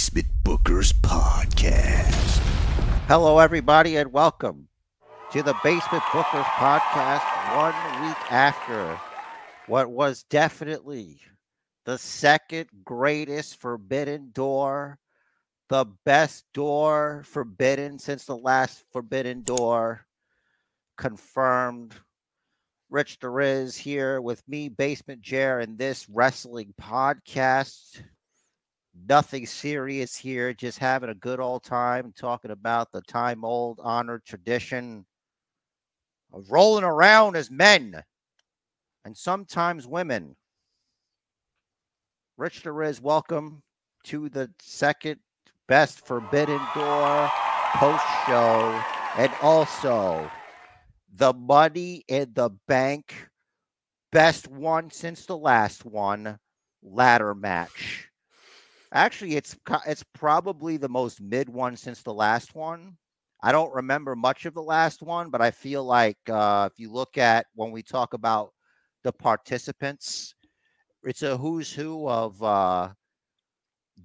Basement Bookers Podcast. Hello, everybody, and welcome to the Basement Bookers Podcast. One week after what was definitely the second greatest Forbidden Door, the best door forbidden since the last Forbidden Door, confirmed. Rich Deriz here with me, Basement Jer, and this wrestling podcast nothing serious here, just having a good old time talking about the time old honored tradition of rolling around as men and sometimes women. Rich Deriz, welcome to the second best Forbidden Door post show and also the money in the bank best one since the last one ladder match. Actually, it's it's probably the most mid one since the last one. I don't remember much of the last one, but I feel like uh, if you look at when we talk about the participants, it's a who's who of uh,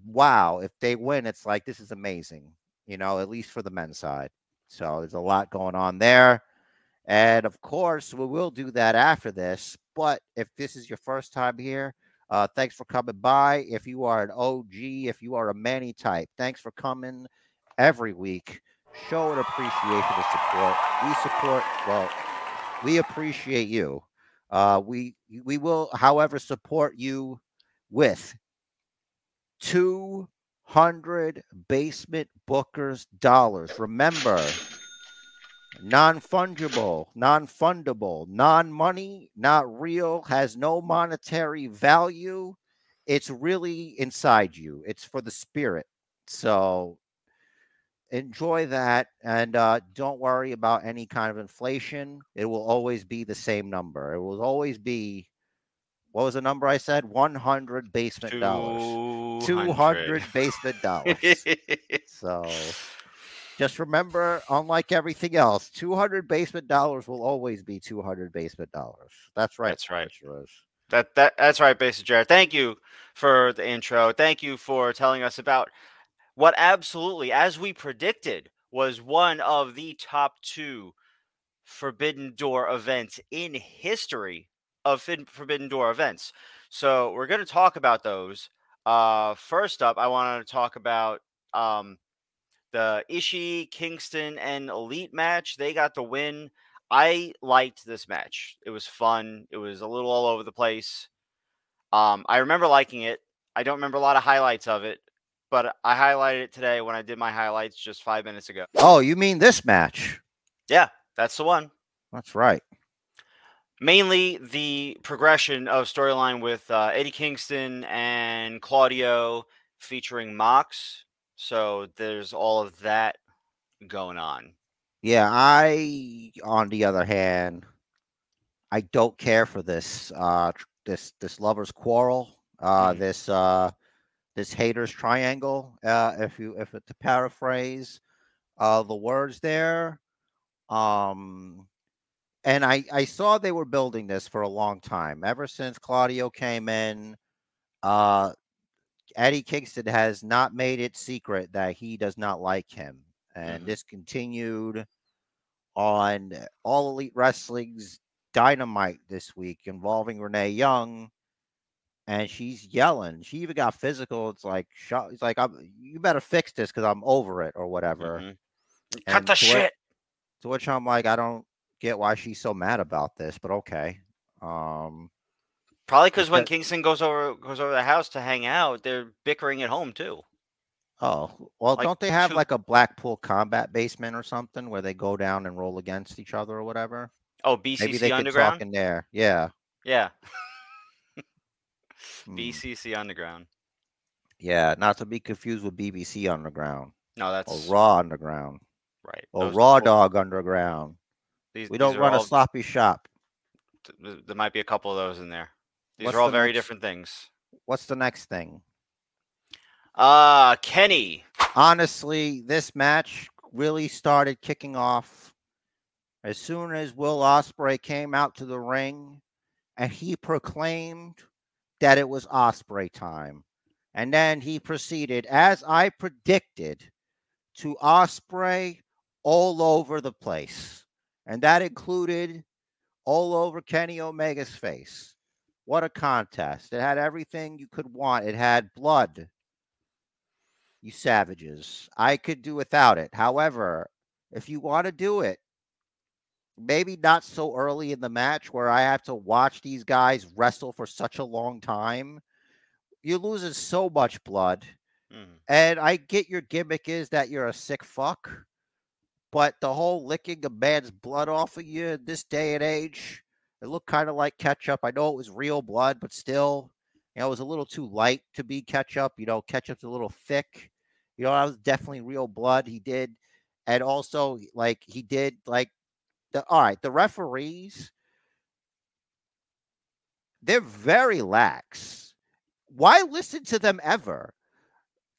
wow. If they win, it's like this is amazing, you know, at least for the men's side. So there's a lot going on there. And of course, we will do that after this. But if this is your first time here, uh, thanks for coming by. If you are an OG, if you are a Manny type, thanks for coming every week. Show an appreciation and support. We support, well, we appreciate you. Uh, we we will, however, support you with 200 basement bookers dollars. Remember, non fungible, non fundable, non money, not real, has no monetary value. It's really inside you, it's for the spirit. So enjoy that and uh, don't worry about any kind of inflation. It will always be the same number. It will always be. What was the number I said? 100 basement dollars. 200 basement dollars. so just remember, unlike everything else, 200 basement dollars will always be 200 basement dollars. That's right. That's right. That that that's right, Basic Jared. Thank you for the intro. Thank you for telling us about what absolutely, as we predicted, was one of the top two Forbidden Door events in history of Forbidden Door events. So we're going to talk about those. Uh, first up, I wanted to talk about um, the Ishii, Kingston, and Elite match. They got the win. I liked this match. It was fun. It was a little all over the place. Um, I remember liking it. I don't remember a lot of highlights of it, but I highlighted it today when I did my highlights just five minutes ago. Oh, you mean this match? Yeah, that's the one. That's right. Mainly the progression of storyline with uh, Eddie Kingston and Claudio featuring Mox so there's all of that going on. Yeah, I on the other hand, I don't care for this uh this this lovers quarrel, uh mm. this uh this haters triangle, uh if you if to paraphrase uh the words there. Um and I I saw they were building this for a long time. Ever since Claudio came in, uh Eddie Kingston has not made it secret that he does not like him. And mm-hmm. this continued on All Elite Wrestling's Dynamite this week involving Renee Young. And she's yelling. She even got physical. It's like, it's like, I'm, you better fix this because I'm over it or whatever. Mm-hmm. Cut the to shit. to which I'm like, I don't get why she's so mad about this, but okay. Um, Probably because when Kingston goes over goes over the house to hang out, they're bickering at home too. Oh well, like don't they have two... like a Blackpool combat basement or something where they go down and roll against each other or whatever? Oh, BCC Maybe they Underground. Could talk in there, yeah, yeah. Hmm. BCC Underground. Yeah, not to be confused with BBC Underground. No, that's or Raw Underground. Right. Or Raw Dog Underground. These, we don't run all... a sloppy shop. There might be a couple of those in there. These What's are all the very next, different things. What's the next thing? Uh Kenny. Honestly, this match really started kicking off as soon as Will Ospreay came out to the ring and he proclaimed that it was Ospreay time. And then he proceeded, as I predicted, to Osprey all over the place. And that included all over Kenny Omega's face. What a contest. It had everything you could want. It had blood. You savages. I could do without it. However, if you want to do it, maybe not so early in the match where I have to watch these guys wrestle for such a long time. You're losing so much blood. Mhm. And I get your gimmick is that you're a sick fuck, but the whole licking a man's blood off of you in this day and age, it looked kind of like ketchup. I know it was real blood, but still, you know, it was a little too light to be ketchup. You know, ketchup's a little thick. You know, that was definitely real blood. He did, and also like he did like the all right. The referees, they're very lax. Why listen to them ever?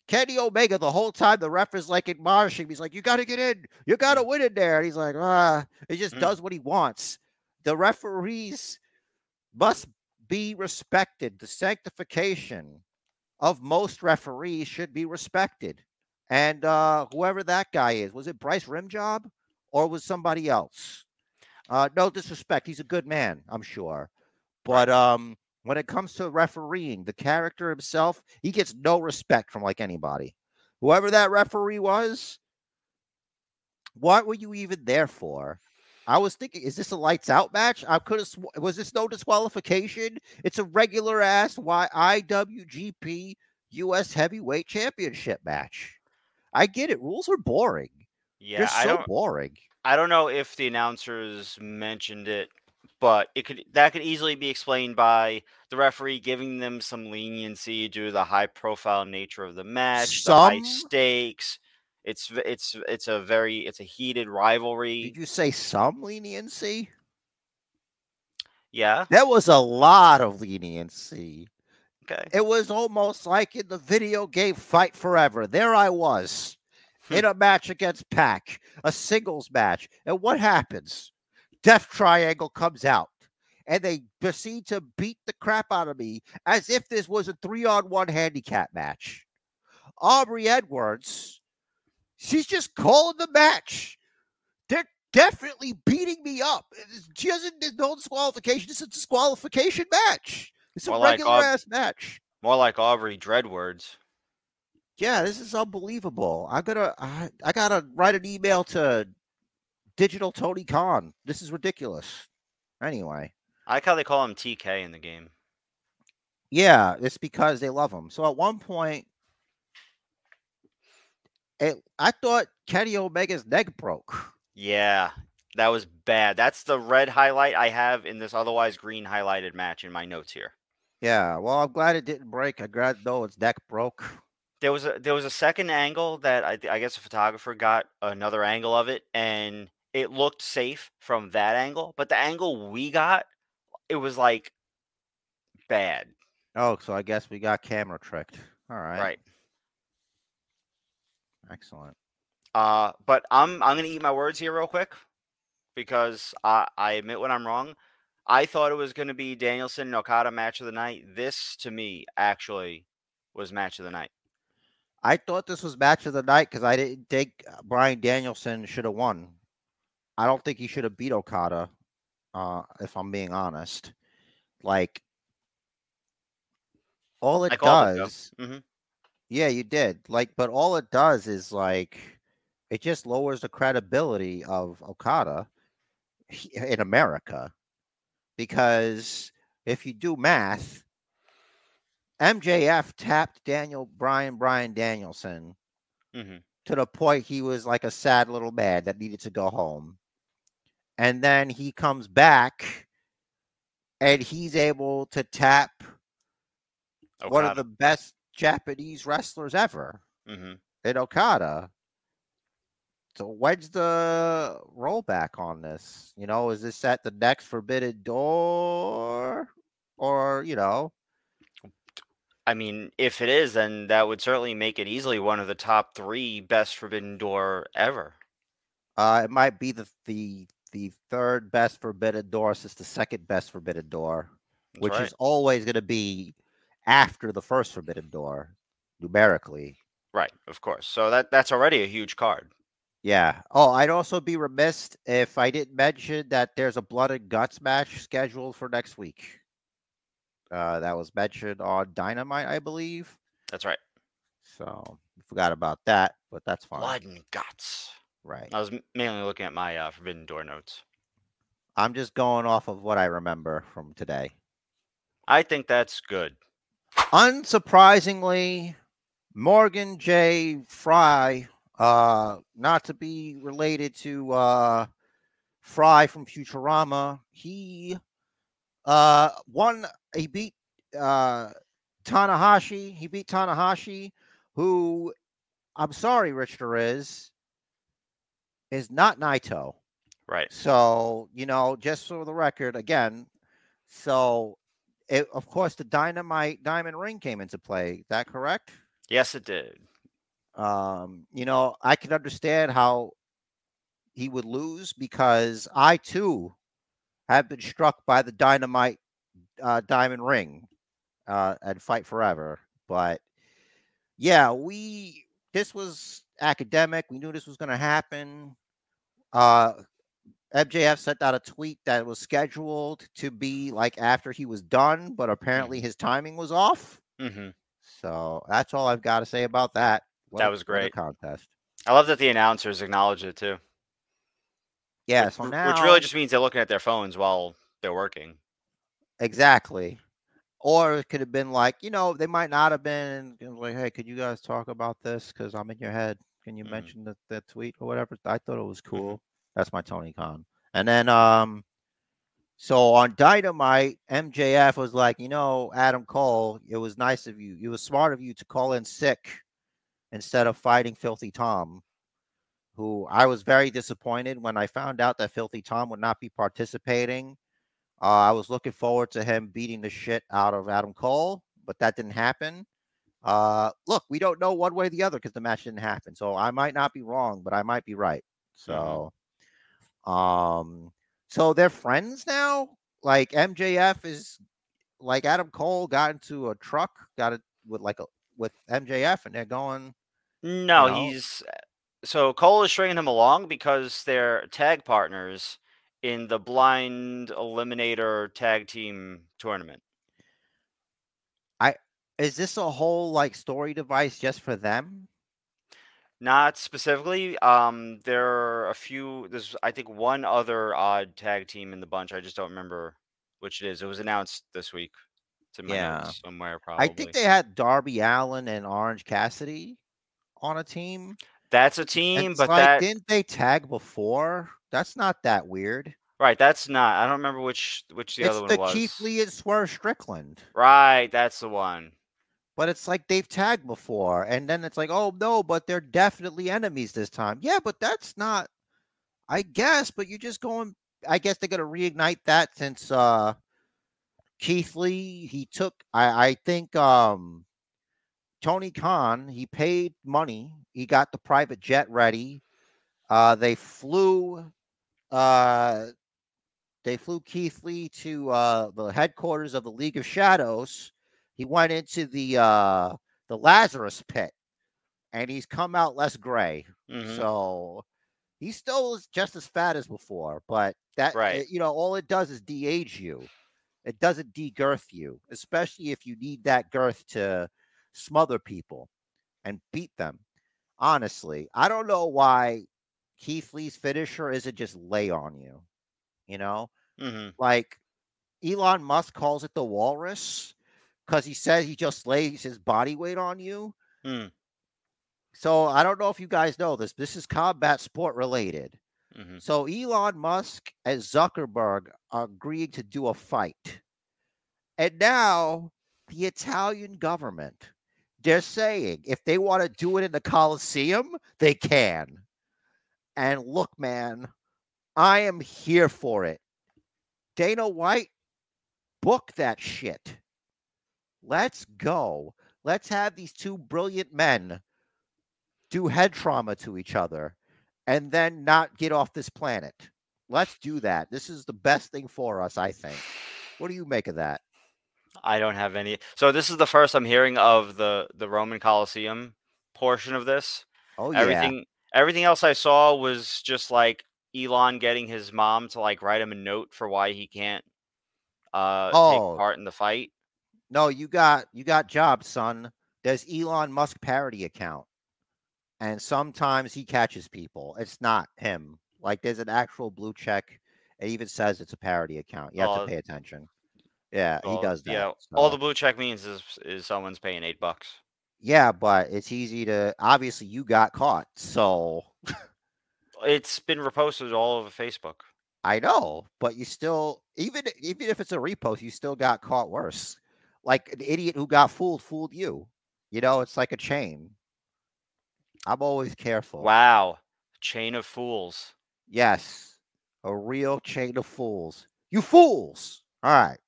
Kenny Omega, the whole time the ref is like admonishing, he's like, You got to get in. You got to win in there. And he's like, Ah, he just Mm. does what he wants. The referees must be respected. The sanctification of most referees should be respected. And uh, whoever that guy is, was it Bryce Rimjob or was somebody else? Uh, no disrespect. He's a good man, I'm sure. But um, when it comes to refereeing, the character himself, he gets no respect from like anybody. Whoever that referee was, what were you even there for? I was thinking, is this a lights out match? I could have. Sw- was this no disqualification? It's a regular ass Y IWGP US Heavyweight Championship match. I get it. Rules are boring. Yeah, They're I so don't. boring. I don't know if the announcers mentioned it, but it could that could easily be explained by the referee giving them some leniency due to the high profile nature of the match, the high stakes. It's it's it's a very it's a heated rivalry. Did you say some leniency? Yeah. That was a lot of leniency. Okay. It was almost like in the video game Fight Forever. There I was hmm. in a match against Pac, a singles match. And what happens? Death Triangle comes out and they proceed to beat the crap out of me as if this was a three on one handicap match. Aubrey Edwards, she's just calling the match. They're definitely beating me up. She doesn't, there's no disqualification. This is a disqualification match. It's a More like regular Aub- ass match. More like Aubrey Dreadwords. Yeah, this is unbelievable. I gotta, I, I gotta write an email to Digital Tony Khan. This is ridiculous. Anyway, I like how they call him TK in the game. yeah, it's because they love him. So at one point, it, I thought Kenny Omega's neck broke. Yeah, that was bad. That's the red highlight I have in this otherwise green highlighted match in my notes here. Yeah, well, I'm glad it didn't break. I'm glad no, its neck broke. There was a there was a second angle that I, I guess a photographer got another angle of it, and it looked safe from that angle. But the angle we got, it was like bad. Oh, so I guess we got camera tricked. All right, Right. Excellent. Uh, but I'm I'm gonna eat my words here real quick because I I admit when I'm wrong. I thought it was gonna be Danielson and Okada match of the night. This to me actually was match of the night. I thought this was match of the night because I didn't think uh, Brian Danielson should have won. I don't think he should have beat Okada. Uh, if I'm being honest, like all it it, though. Yeah, you did. Like, but all it does is like it just lowers the credibility of Okada in America because if you do math, MJF tapped Daniel Brian Brian Danielson Mhm. to the point he was like a sad little man that needed to go home. And then he comes back and he's able to tap one of the best Japanese wrestlers ever Mhm. in Okada. So when's the rollback on this? You know, is this at the next Forbidden Door? Or, you know, I mean, if it is, then that would certainly make it easily one of the top three best Forbidden Door ever. uh it might be the the the third best Forbidden Door since the second best Forbidden Door. That's which right. is always going to be after the first Forbidden Door. numerically. Right, of course. So that that's already a huge card. Yeah. Oh, I'd also be remiss if I didn't mention that there's a blood and guts match scheduled for next week. Uh, that was mentioned on Dynamite, I believe. That's right. So forgot about that, but that's fine. Blood and guts. Right. I was mainly looking at my uh, Forbidden Door notes. I'm just going off of what I remember from today. I think that's good. Unsurprisingly, Morgan J. Fry, uh, not to be related to uh, Fry from Futurama, he uh, won. He beat uh, Tanahashi. He beat Tanahashi, who I'm sorry, Rich is is not Naito. Right. So, you know, just for the record, again, so it, of course the dynamite diamond ring came into play. Is that correct? Yes, it did. Um, you know, I can understand how he would lose because I too have been struck by the dynamite uh, diamond ring uh, and fight forever. But yeah, we this was academic. We knew this was going to happen. Uh, MJF sent out a tweet that was scheduled to be like after he was done, but apparently his timing was off. hmm So that's all I've got to say about that. That was great. contest. I love that the announcers acknowledged it too. Yeah. which, So now, which really just means they're looking at their phones while they're working. exactly. Or it could have been like, you know, they might not have been like, hey, could you guys talk about this? Because I'm in your head. Can you Mhm. mention that, the tweet or whatever? I thought it was Mm-hmm. cool. That's my Tony Khan. And then um so on Dynamite, MJF was like, you know, Adam Cole, it was nice of you. It was smart of you to call in sick instead of fighting Filthy Tom, who I was very disappointed when I found out that Filthy Tom would not be participating. Uh, I was looking forward to him beating the shit out of Adam Cole, but that didn't happen. Uh, look, we don't know one way or the other because the match didn't happen. So I might not be wrong, but I might be right. So, um, so they're friends now. Like MJF is like Adam Cole got into a truck, got it with like a with MJF, and they're going. No, know? he's so Cole is stringing him along because they're tag partners in the blind eliminator tag team tournament. I is this a whole like story device just for them? Not specifically. Um, there are a few. There's, I think, one other odd tag team in the bunch. I just don't remember which it is. It was announced this week. My Yeah. somewhere, probably. I think they had Darby Allin and Orange Cassidy on a team. That's a team, it's but like, that didn't they tag before? That's not that weird. right. That's not. I don't remember which which the it's other one the was. Keith Lee and Swerve Strickland. Right, that's the one. But it's like they've tagged before, and then it's like, oh no, but they're definitely enemies this time. Yeah, but that's not. I guess, but you're just going. I guess they're gonna reignite that since uh Keith Lee he took. I I think um Tony Khan he paid money. He got the private jet ready. Uh, they flew. Uh, they flew Keith Lee to uh, the headquarters of the League of Shadows. He went into the uh, the Lazarus pit, and he's come out less gray. Mhm. So he still is just as fat as before, but that Right. it- you know, all it does is de-age you. It doesn't de-girth you, especially if you need that girth to smother people and beat them. Honestly, I don't know why Keith Lee's finisher isn't just lay on you. You know, Mhm. like Elon Musk calls it the walrus because he says he just lays his body weight on you. Mm. So I don't know if you guys know this. This is combat sport related. Mhm. So Elon Musk and Zuckerberg are agreeing to do a fight. And now the Italian government, they're saying if they want to do it in the Coliseum, they can. And look, man, I am here for it. Dana White, book that shit. Let's go. Let's have these two brilliant men do head trauma to each other and then not get off this planet. Let's do that. This is the best thing for us, I think. What do you make of that? I don't have any. So this is the first I'm hearing of the the Roman Coliseum portion of this. Oh yeah. Everything everything else I saw was just like Elon getting his mom to like write him a note for why he can't uh Oh. take part in the fight. No, you got you got jobs, son. There's Elon Musk parody account. And sometimes he catches people. It's not him. Like there's an actual blue check. It even says it's a parody account. You have Oh. to pay attention. Yeah, he does that. Yeah, all the blue check means is is someone's paying eight bucks. Yeah, but it's easy to obviously you got caught. So It's been reposted all over Facebook. I know, but you still even even if it's a repost, you still got caught worse. Like an idiot who got fooled fooled you. You know, it's like a chain. I'm always careful. Wow, chain of fools. Yes, a real chain of fools. You fools. All right.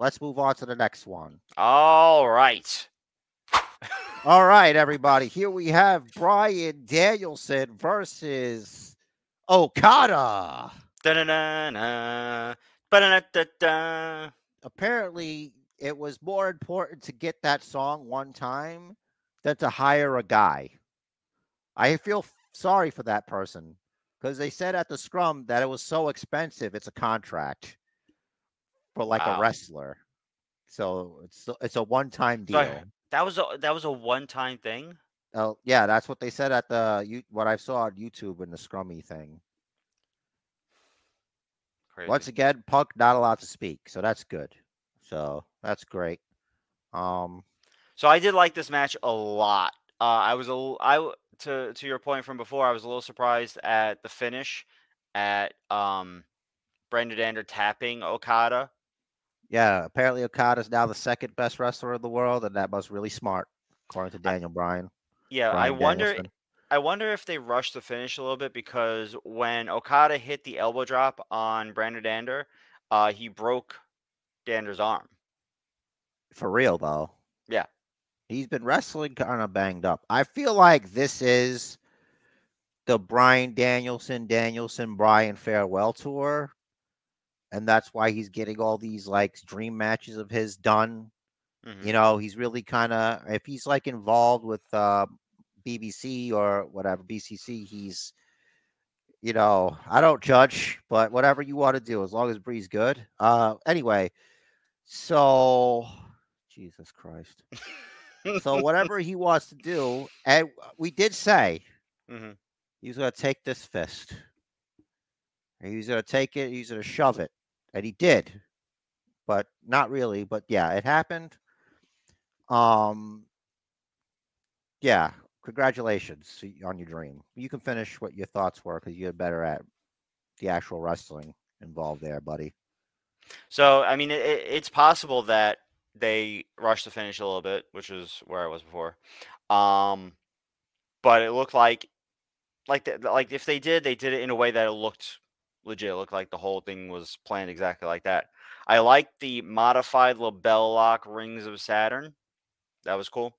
Let's move on to the next one. All right. All right, everybody. Here we have Brian Danielson versus Okada. Ba-da-da-da-da. Apparently, it was more important to get that song one time than to hire a guy. I feel sorry for that person because they said at the scrum that it was so expensive. It's a contract for like Wow. a wrestler. So it's it's a one-time So I- deal. That was a that was a one time thing. Oh, yeah, that's what they said at the you what I saw on YouTube in the scrummy thing. Crazy. Once again, Punk not allowed to speak, so that's good. So that's great. Um, So I did like this match a lot. Uh, I was a I to to your point from before. I was a little surprised at the finish at um Brandon Dander tapping Okada. yeah, apparently Okada's now the second best wrestler in the world, and that was really smart, according to Daniel Bryan. Yeah, I Bryan wonder. Danielson. I wonder if they rushed the finish a little bit because when Okada hit the elbow drop on Brandon Dander, uh, he broke Dander's arm. For real though. Yeah. He's been wrestling kind of banged up. I feel like this is the Brian Danielson, Danielson, Brian farewell tour. And that's why he's getting all these like dream matches of his done. Mhm. You know, he's really kind of if he's like involved with uh BBC or whatever BCC, he's you know, I don't judge, but whatever you want to do, as long as Bree's good. Uh anyway, so Jesus Christ. So whatever he wants to do, and we did say Mhm. he's gonna take this fist. He's gonna take it, he's gonna shove it. And he did. But not really, but yeah, it happened. Um yeah, congratulations on your dream. You can finish what your thoughts were because you're better at the actual wrestling involved there, buddy. So I mean, it, it- it's possible that they rushed the finish a little bit, which is where I was before. Um, but it looked like, like, the, like if they did, they did it in a way that it looked legit. It looked like the whole thing was planned exactly like that. I like the modified LeBell lock rings of Saturn. That was cool.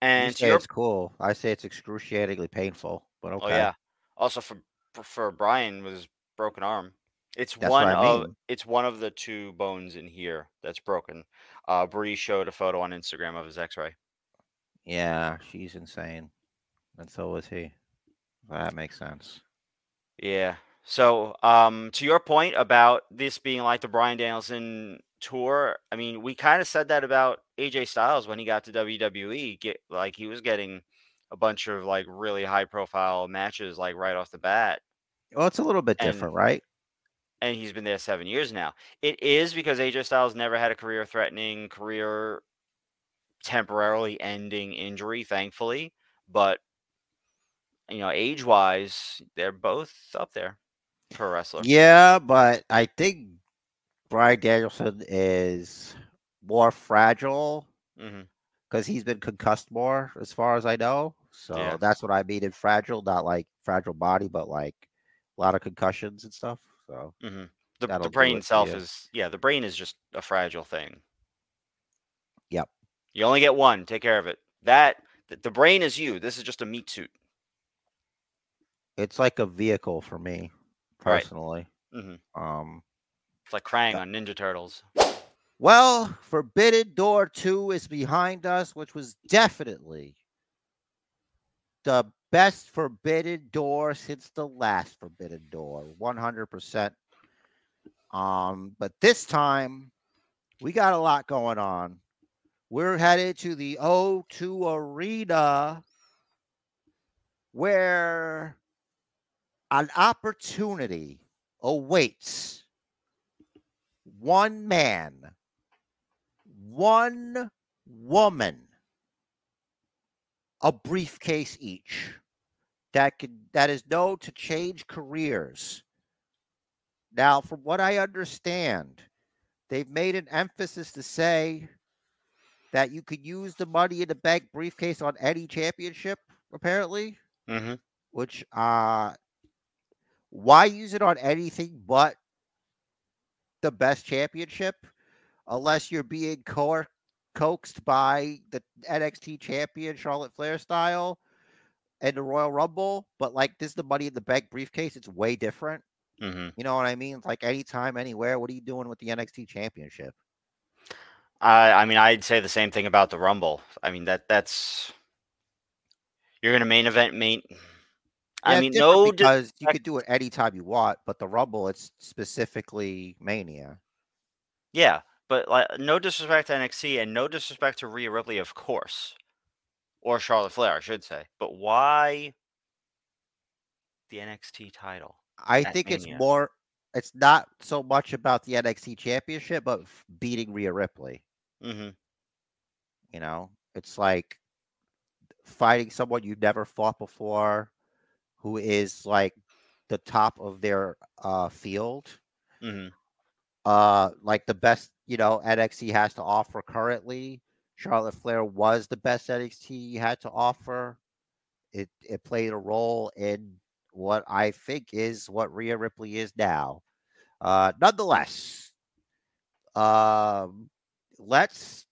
And say your it's cool. I say it's excruciatingly painful, but okay. Oh yeah. Also for for- Brian his broken arm. It's That's one I of it's one of the two bones in here that's broken. Uh Bree showed a photo on Instagram of his x-ray. Yeah, she's insane. And so is he. That makes sense. Yeah. So um to your point about this being like the Brian Danielson tour, I mean, we kind of said that about AJ Styles when he got to WWE. Get like he was getting a bunch of like really high profile matches like right off the bat. Well, it's a little bit And- different, right? And he's been there seven years now. It is because AJ Styles never had a career threatening, career temporarily ending injury, thankfully. But you know, age wise, they're both up there for a wrestler. Yeah, but I think Brian Danielson is more fragile mm-hmm. because he's been concussed more, as far as I know. So Yeah. that's what I mean in fragile, not like fragile body, but like a lot of concussions and stuff. So hmm The, the brain it itself is yeah, the brain is just a fragile thing. Yep. You only get one. Take care of it. That the, brain is you. This is just a meat suit. it's like a vehicle for me Right. personally. hmm Um, It's like Krang on Ninja Turtles. Well, Forbidden Door 2 is behind us, which was definitely the best Forbidden Door since the last Forbidden Door. 100%. Um, but this time we got a lot going on. We're headed to the O2 Arena where an opportunity awaits one man, one woman, a briefcase each that can that is known to change careers. Now, from what I understand, they've made an emphasis to say that you could use the money in the bank briefcase on any championship, apparently. Mm-hmm. Which uh why use it on anything but the best championship unless you're being co- coaxed by the NXT champion Charlotte Flair style and the Royal Rumble, but like this is the money in the bank briefcase, it's way different. Mm-hmm. You know what I mean? It's like anytime, anywhere. What are you doing with the NXT championship? I I mean, I'd say the same thing about the Rumble. I mean that that's you're gonna main event main. I Yeah, mean, no, because you could do it anytime you want, but the Rumble, it's specifically Mania. yeah, but like no disrespect to NXT and no disrespect to Rhea Ripley, of course, or Charlotte Flair, I should say. But why the NXT title? I think it's more. It's not so much about the NXT championship, but beating Rhea Ripley. Mm-hmm. You know, it's like fighting someone you've never fought before, who is like the top of their uh, field. Mm-hmm. Uh, like the best, you know, NXT has to offer currently. Charlotte Flair was the best NXT had to offer. It it played a role in what I think is what Rhea Ripley is now. Uh, nonetheless, um, let's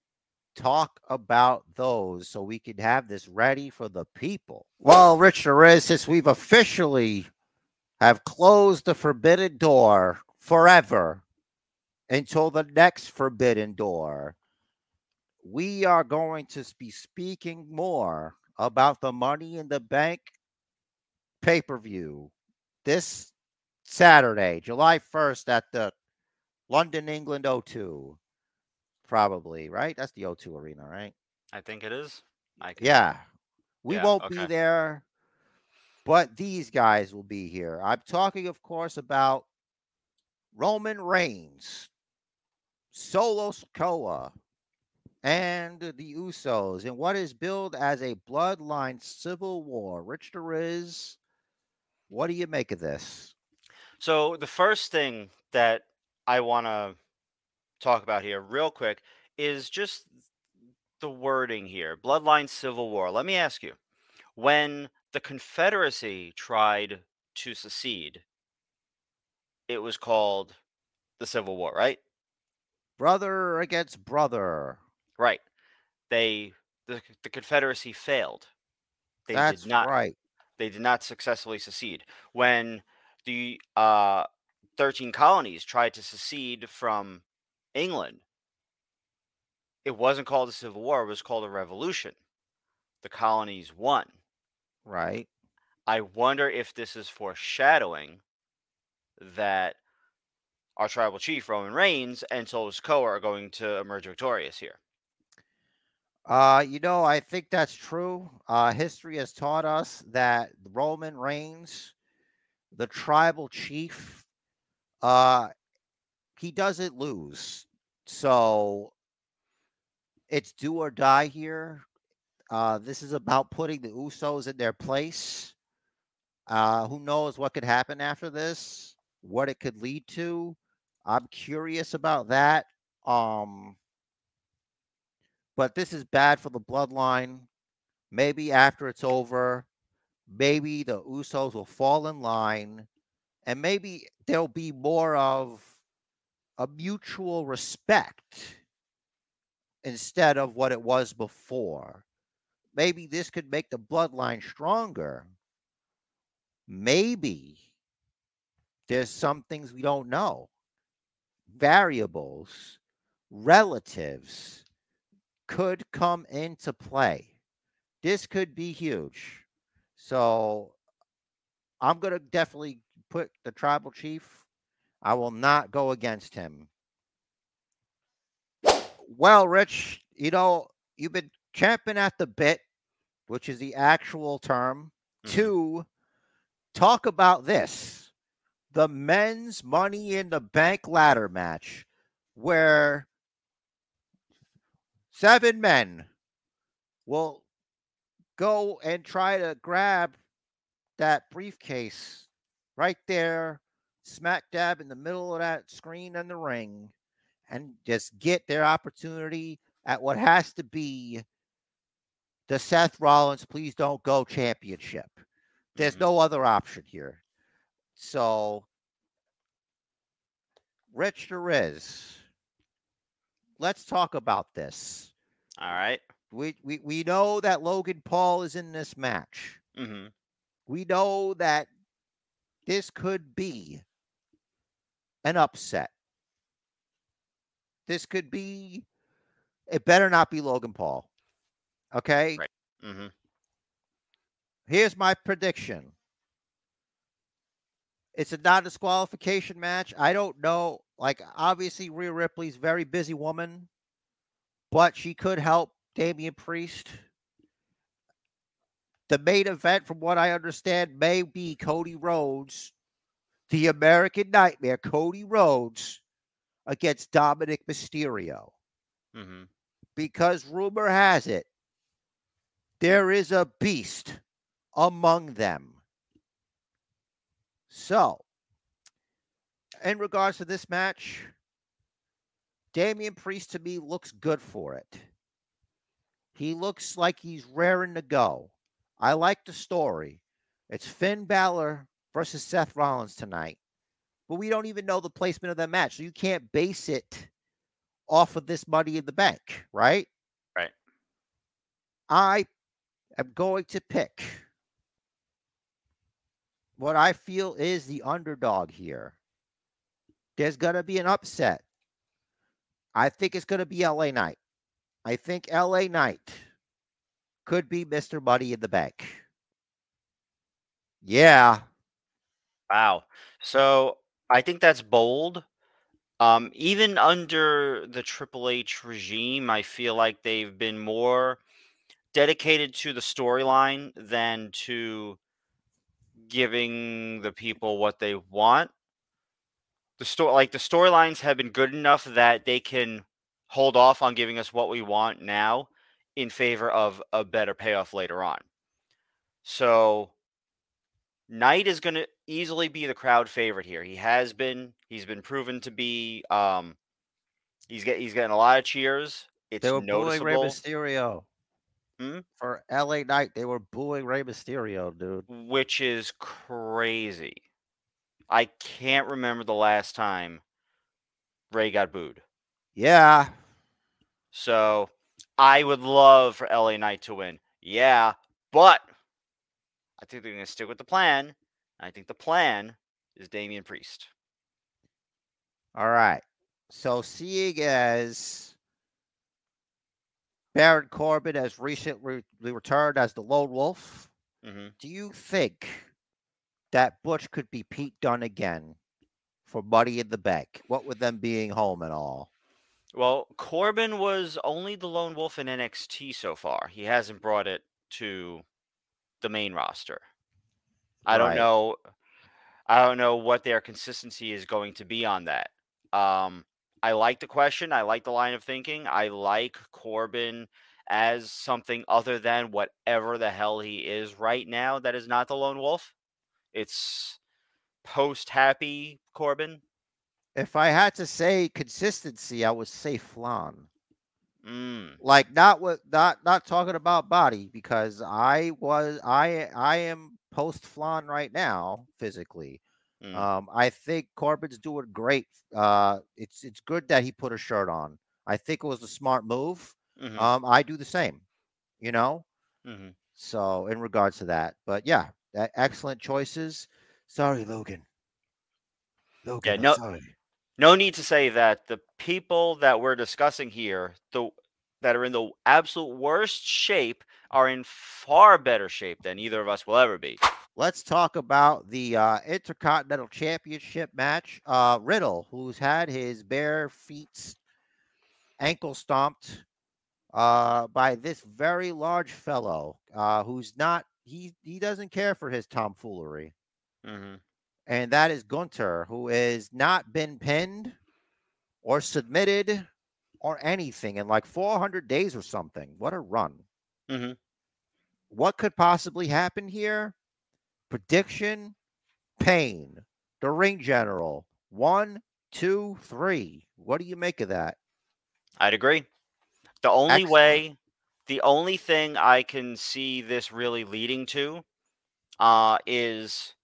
talk about those so we can have this ready for the people. Well, Rich is since we've officially have closed the forbidden door forever until the next forbidden door, we are going to be speaking more about the Money in the Bank pay per view this Saturday, July 1st at the London, England O2. Probably, right? That's the O2 arena, right? I think it is. Yeah. We Yeah, won't be there, but these guys will be here. I'm talking, of course, about Roman Reigns, Solo Sikoa, and the Usos in what is billed as a bloodline civil war. Rich Deriz, what do you make of this? So the first thing that I want to talk about here, real quick, is just the wording here: Bloodline Civil War. Let me ask you, when the Confederacy tried to secede, it was called the Civil War, right? Brother against brother. Right. They the the Confederacy failed. They That's did not right. they did not successfully secede. When the uh, 13 colonies tried to secede from England, it wasn't called a civil war, it was called a revolution. The colonies won. Right. I wonder if this is foreshadowing that our tribal chief, Roman Reigns, and Solo Sikoa are going to emerge victorious here. Uh, you know, I think that's true. Uh, history has taught us that Roman Reigns, the tribal chief, uh, he doesn't lose. So it's do or die here. Uh, this is about putting the Usos in their place. Uh, who knows what could happen after this? What it could lead to? I'm curious about that. Um, but this is bad for the bloodline. Maybe after it's over, maybe the Usos will fall in line, and maybe there'll be more of a mutual respect instead of what it was before. Maybe this could make the bloodline stronger. Maybe there's some things we don't know, variables, relatives could come into play. This could be huge. So I'm going to definitely put the tribal chief. I will not go against him. Well, Rich, you know, you've been champing at the bit, which is the actual term, Mhm. to talk about this the men's money in the bank ladder match, where seven men will go and try to grab that briefcase right there, smack dab in the middle of that screen and the ring, and just get their opportunity at what has to be the Seth Rollins Please Don't Go championship. There's Mhm. no other option here. So, Rich there is. Let's talk about this. All right. We, we we know that Logan Paul is in this match. hmm We know that this could be an upset. This could be it better not be Logan Paul. Okay? Right. hmm Here's my prediction. It's a non disqualification match. I don't know. Like, obviously, Rhea Ripley's a very busy woman, but she could help Damian Priest. The main event, from what I understand, may be Cody Rhodes, the American Nightmare, Cody Rhodes, against Dominic Mysterio hmm because rumor has it there is a beast among them. So, in regards to this match, Damian Priest to me looks good for it. He looks like he's raring to go. I like the story. It's Finn Balor versus Seth Rollins tonight. But we don't even know the placement of that match. So you can't base it off of this money in the bank, right? Right. I am going to pick what I feel is the underdog here. There's going to be an upset. I think it's going to be LA Knight. I think LA Knight could be Mr. Money in the Bank. Yeah. Wow. So I think that's bold. Um, even under the Triple H regime, I feel like they've been more dedicated to the storyline than to giving the people what they want. The story, like the storylines, have been good enough that they can hold off on giving us what we want now in favor of a better payoff later on. So Knight is going to easily be the crowd favorite here. He has been. He's been proven to be. Um, he's get he's getting a lot of cheers. It's They were booing Rey noticeable, Mysterio. Hmm? For LA Knight, they were booing Rey Mysterio, dude. which is crazy. I can't remember the last time Rey got booed. Yeah. So I would love for LA Knight to win. Yeah, but I think they're going to stick with the plan. I think the plan is Damian Priest. All right. So seeing as Baron Corbin has recently returned as the lone wolf, hmm do you think that Butch could be Pete Dunne again for Money in the Bank? What with them being home and all? Well, Corbin was only the lone wolf in NXT so far. He hasn't brought it to the main roster. I don't Right. know. I don't know what their consistency is going to be on that. Um, I like the question. I like the line of thinking. I like Corbin as something other than whatever the hell he is right now. That is not the lone wolf. It's post happy Corbin. If I had to say consistency, I would say Flan. Mm, Like not what not not talking about body because I was I I am post Flan right now physically. mm. Um, I think Corbin's doing great. Uh, it's it's good that he put a shirt on. I think it was a smart move. mhm, Um, I do the same, you know. mhm. So in regards to that, but yeah, excellent choices. Sorry, Logan. Logan, I'm no- sorry. no need to say that the people that we're discussing here, the that are in the absolute worst shape, are in far better shape than either of us will ever be. Let's talk about the uh, Intercontinental Championship match. Uh, Riddle, who's had his bare feet ankle stomped uh, by this very large fellow, uh, who's not he he doesn't care for his tomfoolery, hmm and that is Gunther, who has not been pinned or submitted or anything in like 400 days or something. What a run! Mhm. What could possibly happen here? Prediction: Pain, the ring general. One, two, three. What do you make of that? I'd agree. The only Excellent. way, the only thing I can see this really leading to, uh, is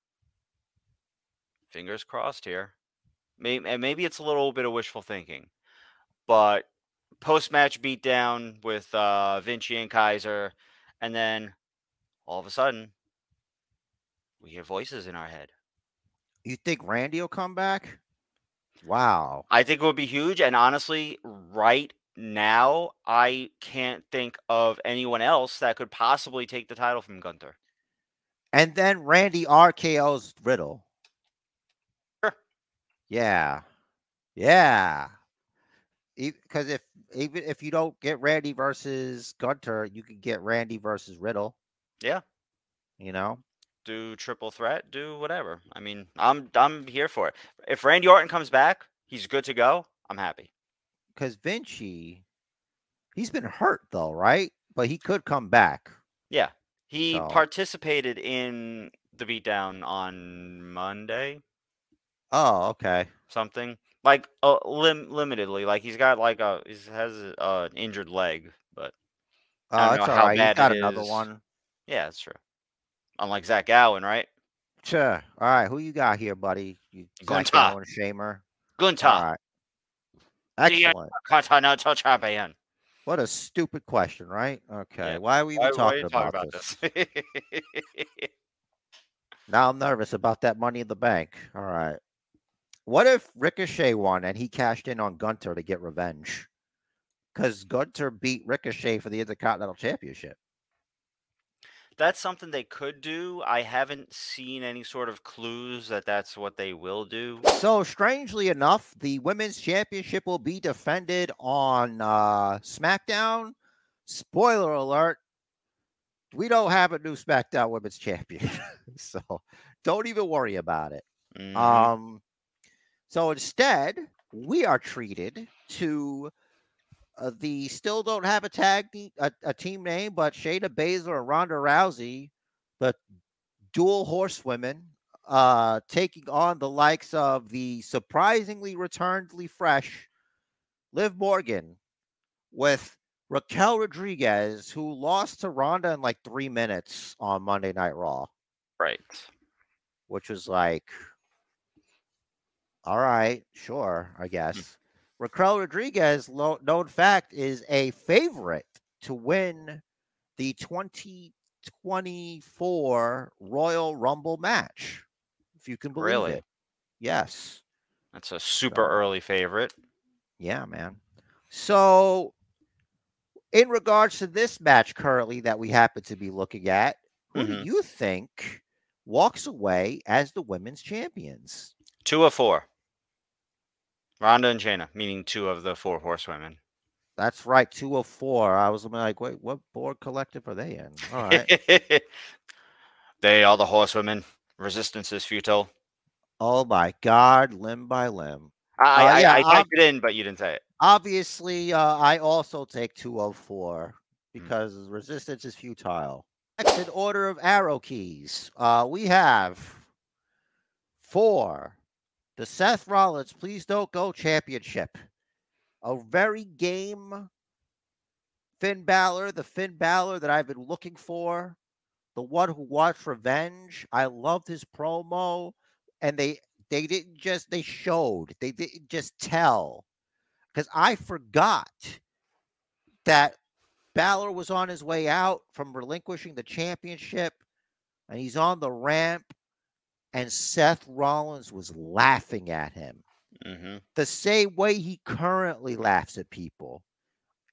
fingers crossed here. Maybe, and maybe it's a little bit of wishful thinking, but post match beatdown with uh, Vinci and Kaiser, and then all of a sudden we hear voices in our head. You think Randy will come back? Wow. I think it would be huge. And honestly, right now, I can't think of anyone else that could possibly take the title from Gunther. And then Randy RKO's Riddle. Sure. Yeah. Yeah. Because if even if you don't get Randy versus Gunther, you can get Randy versus Riddle. Yeah. You know? Do triple threat, do whatever. I mean, I'm I'm here for it. If Randy Orton comes back, he's good to go. I'm happy. Because Vinci, he's been hurt though, right? But he could come back. Yeah. He So- participated in the beatdown on Monday, Oh, okay. something like uh, lim- limitedly. Like he's got like a he has a, uh, an injured leg, but I Oh, don't it's know all how right. He's got another is. one. yeah, that's true. Unlike Zach Gowen, right? Sure. All right. Who you got here, buddy? You Zach Gunther. Shamer. Gunther, All right. Excellent. Champion. What a stupid question, right? Okay. Yeah. Why are we even why talking, about, talking about this? this? Now I'm nervous about that money in the bank. All right. What if Ricochet won and he cashed in on Gunther to get revenge? Because Gunther beat Ricochet for the Intercontinental Championship. That's something they could do. I haven't seen any sort of clues that that's what they will do. So strangely enough, the women's championship will be defended on uh, SmackDown. Spoiler alert: we don't have a new SmackDown Women's Champion, so don't even worry about it. Mhm. Um, so instead, we are treated to uh, the still don't have a tag a, a team name, but Shayna Baszler and Ronda Rousey, the dual horsewomen, uh, taking on the likes of the surprisingly returnedly fresh Liv Morgan with Raquel Rodriguez, who lost to Ronda in like three minutes on Monday Night Raw right. which was like, all right, sure, I guess. Raquel Rodriguez, lo- known fact, is a favorite to win the 2024 Royal Rumble match, if you can believe Really? it. Yes. That's a super So- early favorite. Yeah, man. So, in regards to this match currently that we happen to be looking at, who Mhm. do you think walks away as the women's champions? Two of four. Ronda and Shayna, meaning two of the four horsewomen. That's right, 204. I was like, wait, what board collective are they in? All right. they are the horsewomen. Resistance is futile. oh my God, limb by limb. I, Uh, I, yeah, I ob- typed it in, but you didn't say it. Obviously, uh, I also take 204 Mm. because resistance is futile. Next in order of arrow keys, uh, we have four. The Seth Rollins Please Don't Go Championship. A very game Finn Balor, the Finn Balor that I've been looking for, the one who wants revenge. I loved his promo, and they they didn't just they showed they didn't just tell because I forgot that Balor was on his way out from relinquishing the championship, and he's on the ramp, and Seth Rollins was laughing at him. Mm-hmm. the same way he currently laughs at people.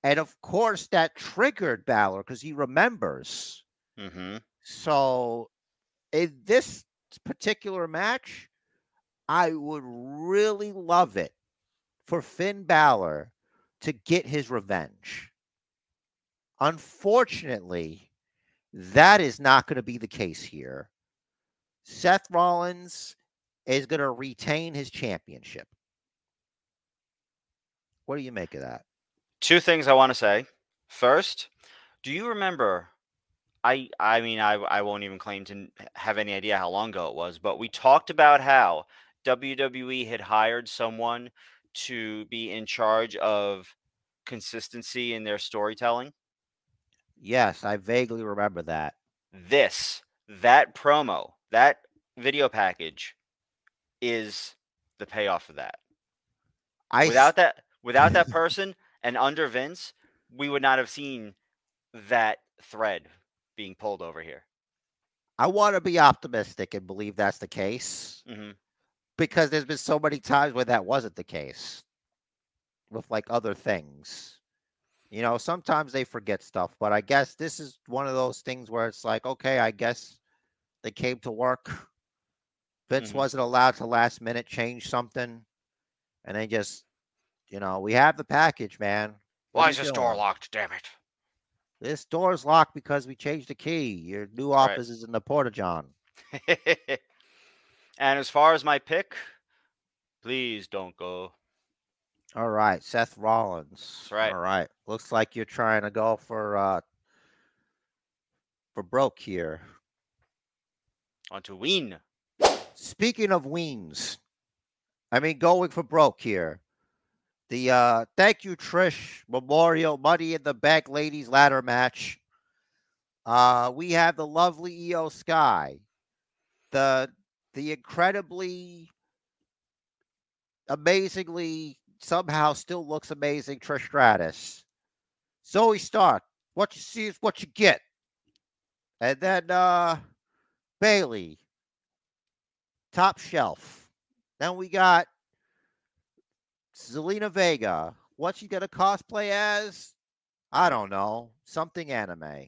And of course, that triggered Balor because he remembers. Mm-hmm. So, in this particular match, I would really love it for Finn Balor to get his revenge. Unfortunately, that is not going to be the case here. Seth Rollins is going to retain his championship. What do you make of that? Two things I want to say. First, do you remember? I I mean I I won't even claim to have any idea how long ago it was, but we talked about how WWE had hired someone to be in charge of consistency in their storytelling. Yes, I vaguely remember that. This that promo, that video package is the payoff of that. I without that without that person and under Vince, we would not have seen that thread being pulled over here. I want to be optimistic and believe that's the case hmm because there's been so many times where that wasn't the case with like other things. You know, sometimes they forget stuff, but I guess this is one of those things where it's like, okay, I guess they came to work. Vince Mhm. wasn't allowed to last minute change something, and they just, you know, we have the package, man. What Why is this door locked? Damn it! This door's locked because we changed the key. Your new That's right. office is in the Porta John. and as far as my pick, please don't go. All right, Seth Rollins. That's right. All right. Looks like you're trying to go for uh for broke here. On to Ween. Speaking of weens, I mean going for broke here. The uh thank you Trish Memorial Money in the Bank ladies ladder match. Uh we have the lovely Iyo Sky. The the incredibly amazingly somehow still looks amazing Trish Stratus. Zoey Stark, what you see is what you get. And then uh Bayley, top shelf. Then we got Zelina Vega. What's she gonna cosplay as? I don't know. Something anime.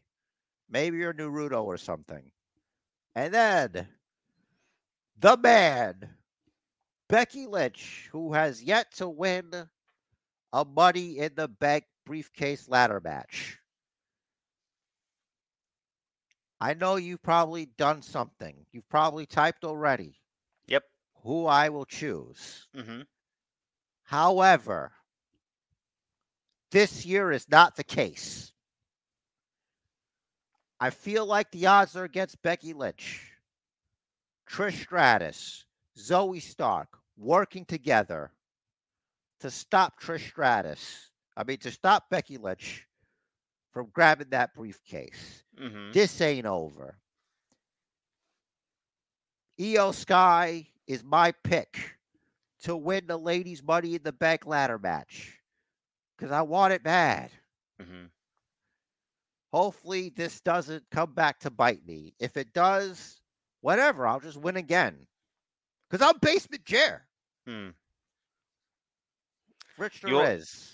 Maybe you're Naruto or something. And then the man, Becky Lynch, who has yet to win a money in the bank briefcase ladder match. I know you've probably done something. You've probably typed already Yep. who I will choose. hmm However, this year is not the case. I feel like the odds are against Becky Lynch, Trish Stratus, Zoey Stark working together to stop Trish Stratus. I mean, to stop Becky Lynch from grabbing that briefcase. Hmm This ain't over. Iyo Sky is my pick to win the ladies' money in the bank ladder match because I want it bad. hmm Hopefully, this doesn't come back to bite me. If it does, whatever, I'll just win again because I'm basement chair. Hmm. Rich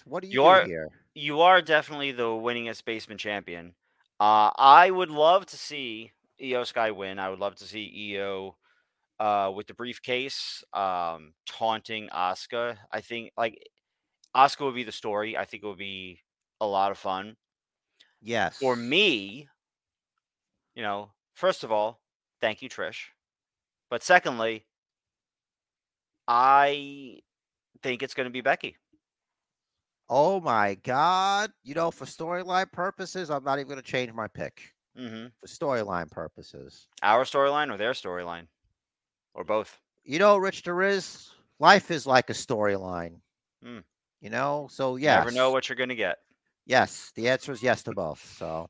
what do you you're- here? You are definitely the winningest basement champion. Uh, I would love to see Iyo Sky win. I would love to see Iyo uh, with the briefcase um, taunting Asuka. I think like Asuka would be the story. I think it would be a lot of fun. Yes. For me, you know, first of all, thank you, Trish. But secondly, I think it's going to be Becky. Oh my God. You know, for storyline purposes, I'm not even going to change my pick. hmm For storyline purposes. Our storyline or their storyline, or both. You know, Rich, there is life is like a storyline. Mm. You know, so You never know what you're going to get. yes, the answer is yes to both. So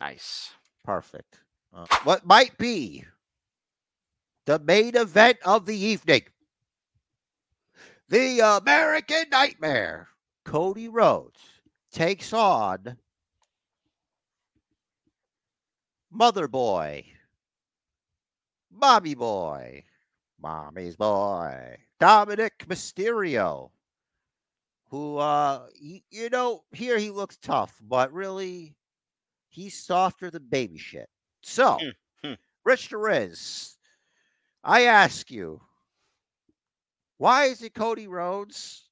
Nice. perfect. Uh, what might be the main event of the evening? The American Nightmare, Cody Rhodes, takes on Mother Boy, Mommy Boy, Mommy's Boy. Dominik Mysterio, who, uh, you know, here he looks tough, but really, he's softer than baby shit. So, Hmm, hmm. Rich Riz, I ask you, why is it Cody Rhodes?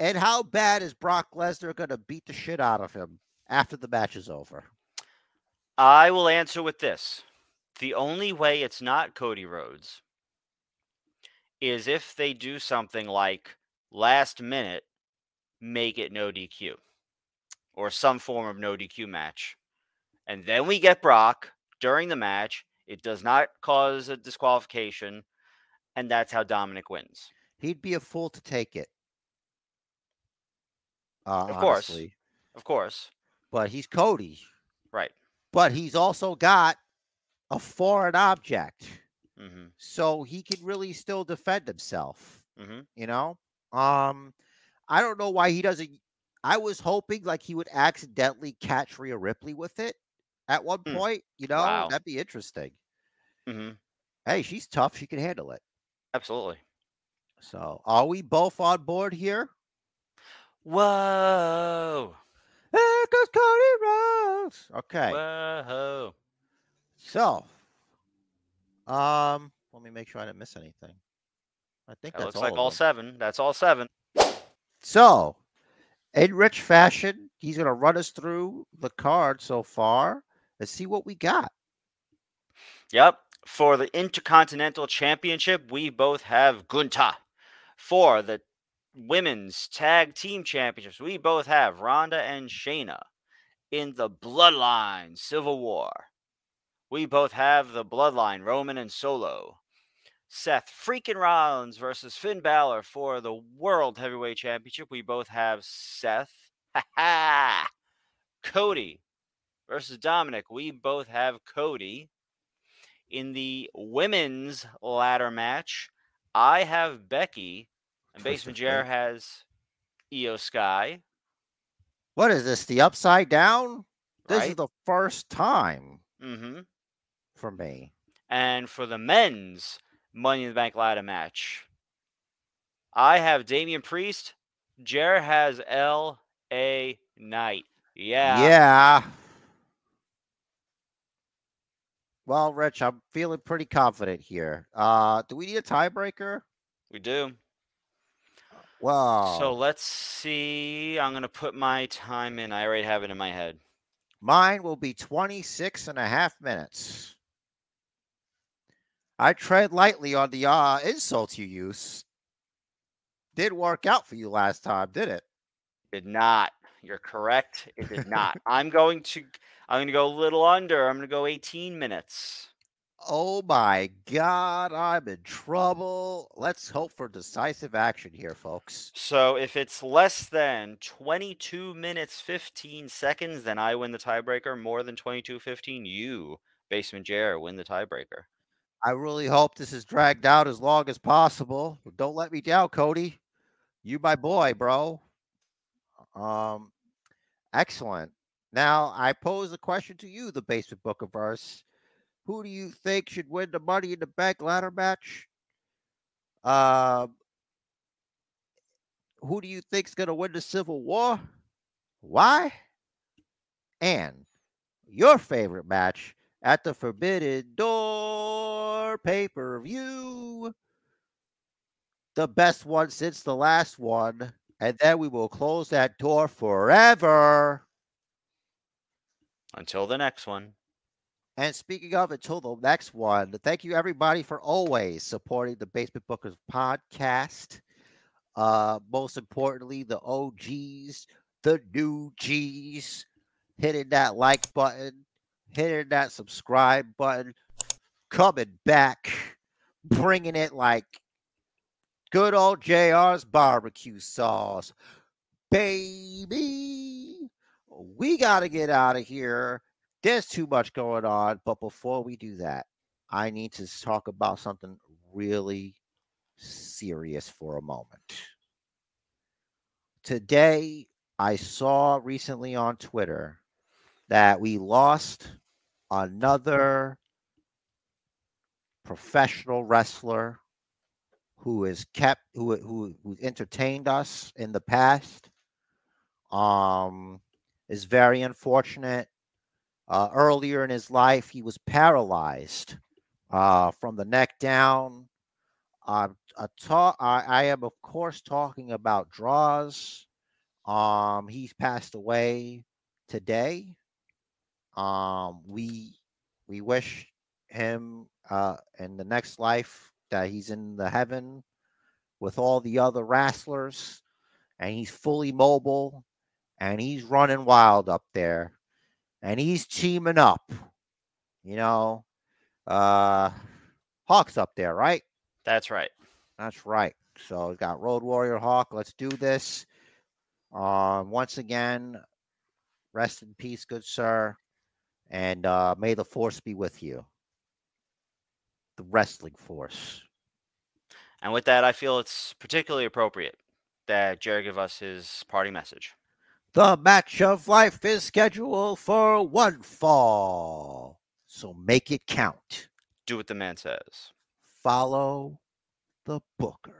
And how bad is Brock Lesnar going to beat the shit out of him after the match is over? I will answer with this. The only way it's not Cody Rhodes is if they do something like last minute make it no DQ or some form of no DQ match. And then we get Brock during the match. It does not cause a disqualification. And that's how Dominik wins. He'd be a fool to take it. Uh, Of course. honestly. Of course. But he's Cody. Right. But he's also got a foreign object. hmm So he can really still defend himself. hmm you know um i don't know why he doesn't i was hoping like he would accidentally catch Rhea ripley with it at one Hmm. point you know Wow. that'd be interesting hmm hey she's tough she can handle it Absolutely. so are we both on board here Whoa. there goes cody rhodes okay Whoa. so um let me make sure i didn't miss anything i think That that's looks all like all them. seven. That's all seven. So, in rich fashion, he's going to run us through the card so far and see what we got. Yep. For the Intercontinental Championship, we both have Gunther. For the Women's Tag Team Championships, we both have Ronda and Shayna. In the Bloodline Civil War, we both have the Bloodline Roman and Solo. Seth freaking Rollins versus Finn Balor for the World Heavyweight Championship. We both have Seth. Ha ha! Cody versus Dominik. We both have Cody. In the women's ladder match, I have Becky, and Twist Basement of has Iyo Sky. What is this? The upside down? This is the first time Mm-hmm. for me. And for the men's Money in the Bank ladder match, I have Damian Priest. Jer has L.A. Knight. Yeah. Yeah. Well, Rich, I'm feeling pretty confident here. Uh, do we need a tiebreaker? We do. Well, So let's see. I'm going to put my time in. I already have it in my head. Mine will be 26 and a half minutes. I tread lightly on the uh, insults you use. Did work out for you last time, did it? Did not. You're correct. It did not. I'm going to I'm going to go a little under. I'm going to go 18 minutes. Oh my God, I'm in trouble. Let's hope for decisive action here, folks. So if it's less than 22 minutes 15 seconds, then I win the tiebreaker. More than 22:15, you, Basement Jer, win the tiebreaker. I really hope this is dragged out as long as possible. Don't let me down, Cody. You my boy, bro. Um, excellent. Now I pose a question to you, the Basement Book of Verse. Who do you think should win the Money in the Bank ladder match? Um, who do you think's gonna win the Civil War? Why? And your favorite match at the Forbidden Door pay per view. The best one since the last one. And then we will close that door forever. Until the next one. And speaking of, until the next one, thank you everybody for always supporting the Basement Bookers podcast. Uh, most importantly, the OGs, the new G's, hitting that like button, hitting that subscribe button, coming back, bringing it like good old JR's barbecue sauce. Baby, we got to get out of here. There's too much going on. But before we do that, I need to talk about something really serious for a moment. Today, I saw recently on Twitter that we lost another professional wrestler who has kept who who who entertained us in the past. Um, is very unfortunate. Uh, earlier in his life, he was paralyzed uh, from the neck down. Uh, ta- I, I am, of course, talking about Droz. Um, he's passed away today. Um, we we wish him uh, in the next life that he's in the heaven with all the other wrestlers, and he's fully mobile, and he's running wild up there, and he's teaming up. You know, uh, Hawk's up there, right? That's right. That's right. So we've got Road Warrior Hawk. Let's do this. Um, once again, rest in peace, good sir, and uh, may the force be with you. The wrestling force. And with that, I feel it's particularly appropriate that Jerry give us his party message. The match of life is scheduled for one fall, so make it count. Do what the man says. Follow the Booker.